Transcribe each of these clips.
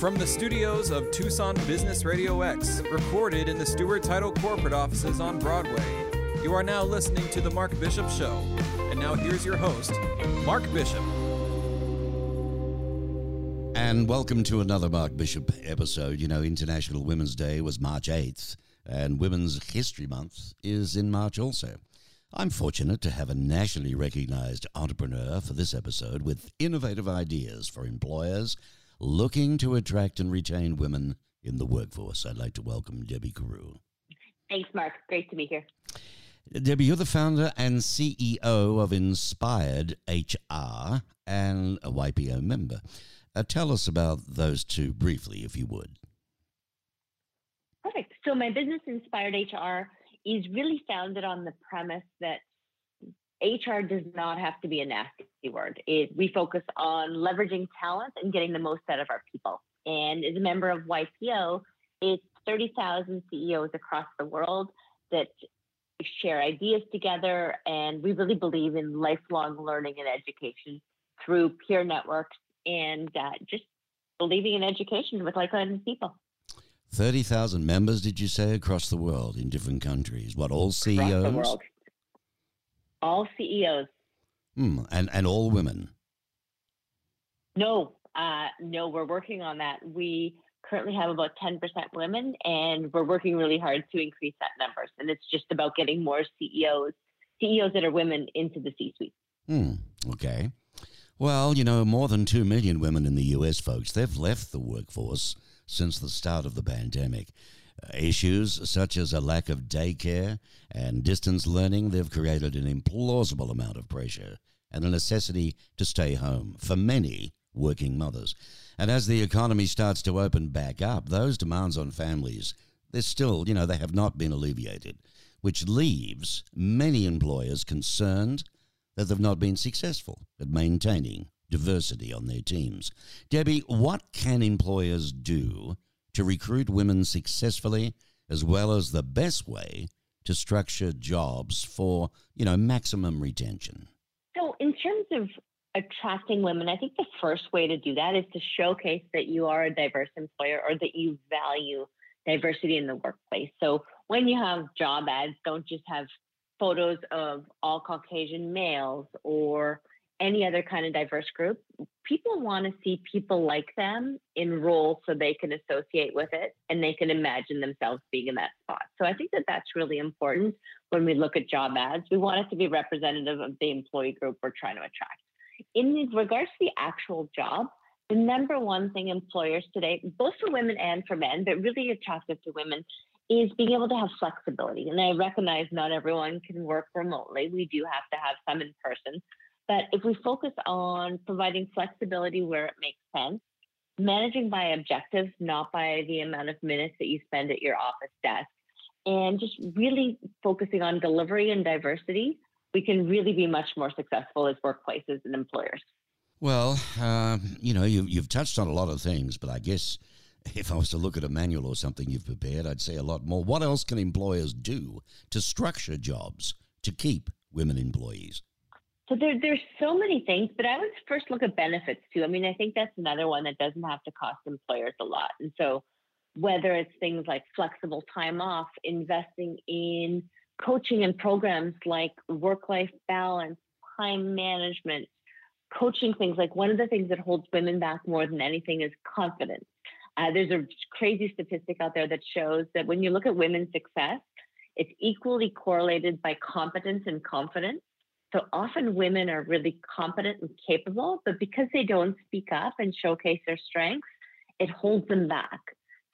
From the studios of Tucson Business Radio X, recorded in the Stewart Title corporate offices on Broadway, you are now listening to The Mark Bishop Show. And now here's your host, Mark Bishop. And welcome to another Mark Bishop episode. You know, International Women's Day was March 8th, and Women's History Month is in March also. I'm fortunate to have a nationally recognized entrepreneur for this episode with innovative ideas for employers looking to attract and retain women in the workforce. I'd like to welcome Debbie Carreau. Thanks, Mark. Great to be here. Debbie, you're the founder and CEO of Inspired HR and a YPO member. Uh, tell us about those two briefly, if you would. Perfect. So, my business, Inspired HR, is really founded on the premise that HR does not have to be a nasty word. It, we focus on leveraging talent and getting the most out of our people. And as a member of YPO, it's 30,000 CEOs across the world that share ideas together. And we really believe in lifelong learning and education through peer networks and uh, just believing in education with like minded people. 30,000 members, did you say, across the world in different countries? What, all CEOs? All CEOs. Hmm, and, and all women? No, uh, no, we're working on that. We currently have about 10% women, and we're working really hard to increase that numbers. And it's just about getting more CEOs, CEOs that are women into the C suite. Hmm, okay. Well, you know, more than 2 million women in the US, folks, they've left the workforce since the start of the pandemic. Issues such as a lack of daycare and distance learning, they've created an implausible amount of pressure and a necessity to stay home for many working mothers. And as the economy starts to open back up, those demands on families, they're still, you know, they have not been alleviated, which leaves many employers concerned that they've not been successful at maintaining diversity on their teams. Debbie, what can employers do to recruit women successfully, as well as the best way to structure jobs for, you know, maximum retention? So, in terms of attracting women, I think the first way to do that is to showcase that you are a diverse employer or that you value diversity in the workplace. So, when you have job ads, don't just have photos of all Caucasian males or any other kind of diverse group, people want to see people like them in roles so they can associate with it and they can imagine themselves being in that spot. So I think that that's really important when we look at job ads. We want it to be representative of the employee group we're trying to attract. In regards to the actual job, the number one thing employers today, both for women and for men, but really attractive to women, is being able to have flexibility. And I recognize not everyone can work remotely. We do have to have some in person. But if we focus on providing flexibility where it makes sense, managing by objectives, not by the amount of minutes that you spend at your office desk, and just really focusing on delivery and diversity, we can really be much more successful as workplaces and employers. Well, uh, you know, you've, you've touched on a lot of things, but I guess if I was to look at a manual or something you've prepared, I'd say a lot more. What else can employers do to structure jobs to keep women employees? So there, there's so many things, but I would first look at benefits too. I mean, I think that's another one that doesn't have to cost employers a lot. And so whether it's things like flexible time off, investing in coaching and programs like work-life balance, time management, coaching things like one of the things that holds women back more than anything is confidence. Uh, there's a crazy statistic out there that shows that when you look at women's success, it's equally correlated by competence and confidence. So often women are really competent and capable, but because they don't speak up and showcase their strengths, it holds them back.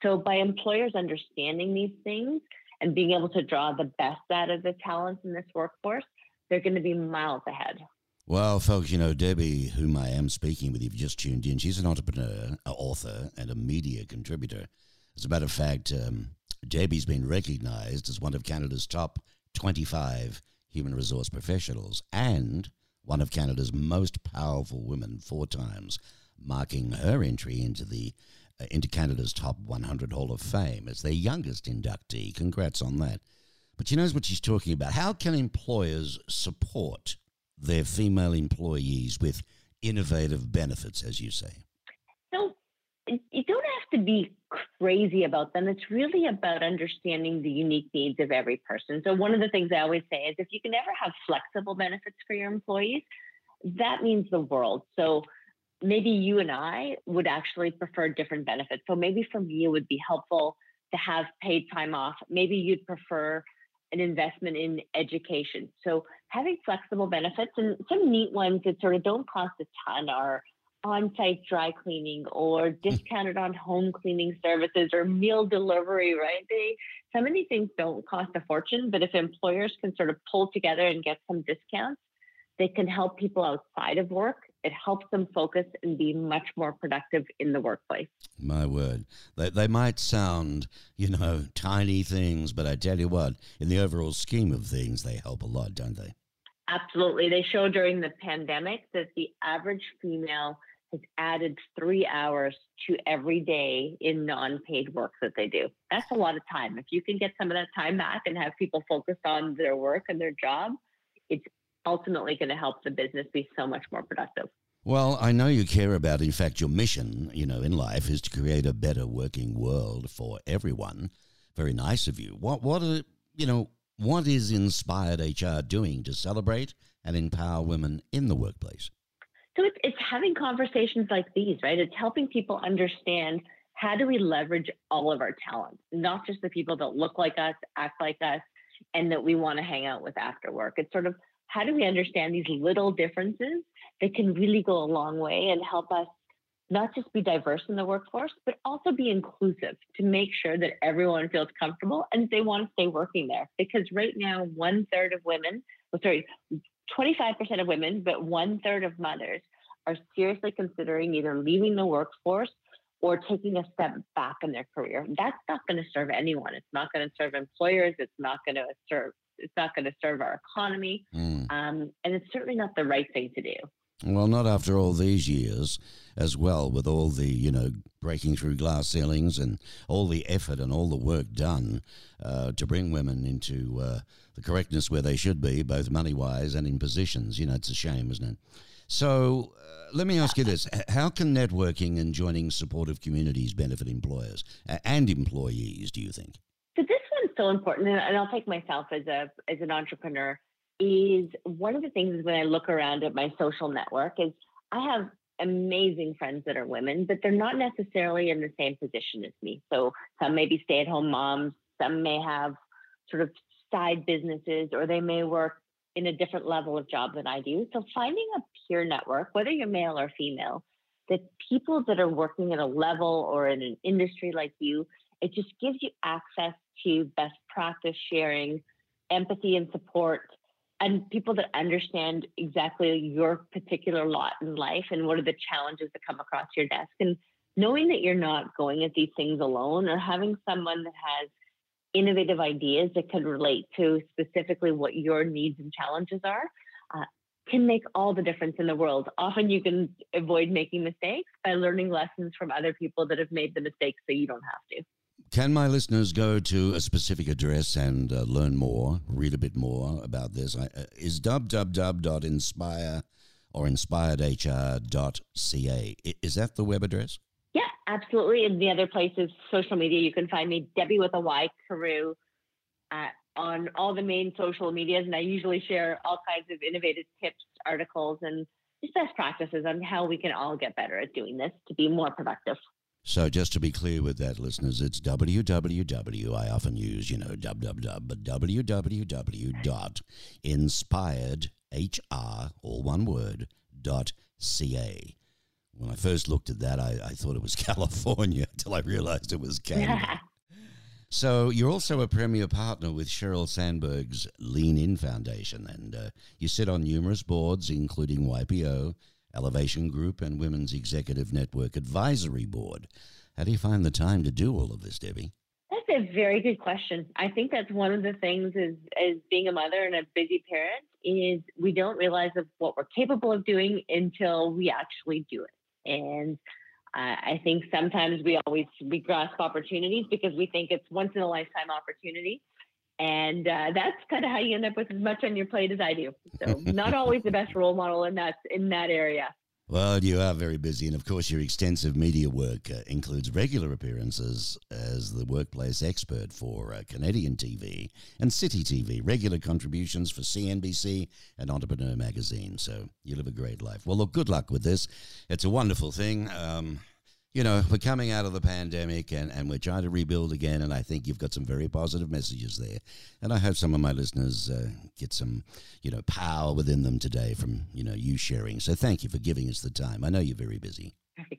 So by employers understanding these things and being able to draw the best out of the talents in this workforce, they're going to be miles ahead. Well, folks, you know, Debbie, whom I am speaking with, you've just tuned in, she's an entrepreneur, an author, and a media contributor. As a matter of fact, um, Debbie's been recognized as one of Canada's top 25 human resource professionals and one of Canada's most powerful women four times, marking her entry into the uh, into Canada's top 100 Hall of Fame as their youngest inductee. Congrats on that. But she knows what she's talking about. How can employers support their female employees with innovative benefits, as you say? So, you don't have to be crazy about them. It's really about understanding the unique needs of every person. So, one of the things I always say is if you can ever have flexible benefits for your employees, that means the world. So, maybe you and I would actually prefer different benefits. So, maybe for me, it would be helpful to have paid time off. Maybe you'd prefer an investment in education. So, having flexible benefits and some neat ones that sort of don't cost a ton are on-site dry cleaning or hmm. discounted on home cleaning services or meal delivery, right? They some of these things don't cost a fortune, but if employers can sort of pull together and get some discounts, they can help people outside of work. It helps them focus and be much more productive in the workplace. My word. They, they might sound, you know, tiny things, but I tell you what, in the overall scheme of things, they help a lot, don't they? Absolutely. They show during the pandemic that the average female has added three hours to every day in non paid work that they do. That's a lot of time. If you can get some of that time back and have people focused on their work and their job, it's ultimately going to help the business be so much more productive. Well, I know you care about, in fact, your mission, you know, in life is to create a better working world for everyone. Very nice of you. What, what are, you know, what is Inspired HR doing to celebrate and empower women in the workplace? So it's, it's having conversations like these, right? It's helping people understand how do we leverage all of our talents, not just the people that look like us, act like us, and that we want to hang out with after work. It's sort of how do we understand these little differences that can really go a long way and help us not just be diverse in the workforce, but also be inclusive to make sure that everyone feels comfortable and they want to stay working there. Because right now, one third of women, well, sorry, 25% of women, but one third of mothers are seriously considering either leaving the workforce or taking a step back in their career. That's not going to serve anyone. It's not going to serve employers. It's not going to serve. It's not going to serve our economy, mm. um, and it's certainly not the right thing to do. Well, not after all these years, as well, with all the, you know, breaking through glass ceilings and all the effort and all the work done uh, to bring women into uh, the correctness where they should be, both money wise and in positions. You know, it's a shame, isn't it? So uh, let me ask you this How can networking and joining supportive communities benefit employers and employees, do you think? So this one's so important, and I'll take myself as a as an entrepreneur is one of the things is when I look around at my social network is I have amazing friends that are women, but they're not necessarily in the same position as me. So some may be stay at home moms, some may have sort of side businesses, or they may work in a different level of job than I do. So finding a peer network, whether you're male or female, that people that are working at a level or in an industry like you, it just gives you access to best practice sharing, empathy and support, and people that understand exactly your particular lot in life and what are the challenges that come across your desk and knowing that you're not going at these things alone or having someone that has innovative ideas that can relate to specifically what your needs and challenges are uh, can make all the difference in the world. Often you can avoid making mistakes by learning lessons from other people that have made the mistakes so you don't have to. Can my listeners go to a specific address and uh, learn more, read a bit more about this? I, uh, is www.inspire or inspiredhr.ca. Is that the web address? Yeah, absolutely. And the other places, social media. You can find me, Debbie with a Y, Carreau, uh, on all the main social medias. And I usually share all kinds of innovative tips, articles, and just best practices on how we can all get better at doing this to be more productive. So just to be clear with that, listeners, it's www. I often use, you know, www, but www.inspiredhr, all one word, dot ca. When I first looked at that, I, I thought it was California until I realized it was Canada. so you're also a premier partner with Sheryl Sandberg's Lean In Foundation, and uh, you sit on numerous boards, including YPO Elevation Group, and Women's Executive Network Advisory Board. How do you find the time to do all of this, Debbie? That's a very good question. I think that's one of the things is as being a mother and a busy parent is we don't realize of what we're capable of doing until we actually do it. And I think sometimes we always we grasp opportunities because we think it's once in a lifetime opportunity. And uh, that's kind of how you end up with as much on your plate as I do. So not always the best role model in that in that area. Well, you are very busy, and of course, your extensive media work uh, includes regular appearances as the workplace expert for uh, Canadian TV and City TV, regular contributions for CNBC and Entrepreneur Magazine. So you live a great life. Well, look, good luck with this. It's a wonderful thing. Um, you know, we're coming out of the pandemic and, and we're trying to rebuild again. And I think you've got some very positive messages there. And I hope some of my listeners uh, get some, you know, power within them today from, you know, you sharing. So thank you for giving us the time. I know you're very busy.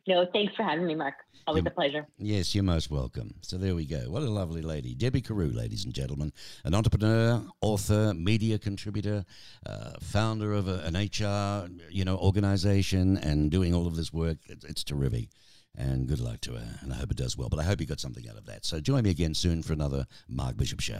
No, thanks for having me, Mark. Always You're- a pleasure. Yes, you're most welcome. So there we go. What a lovely lady. Debbie Carreau, ladies and gentlemen, an entrepreneur, author, media contributor, uh, founder of a, an HR, you know, organization and doing all of this work. It's, it's terrific. And good luck to her. And I hope it does well. But I hope you got something out of that. So join me again soon for another Mark Bishop show.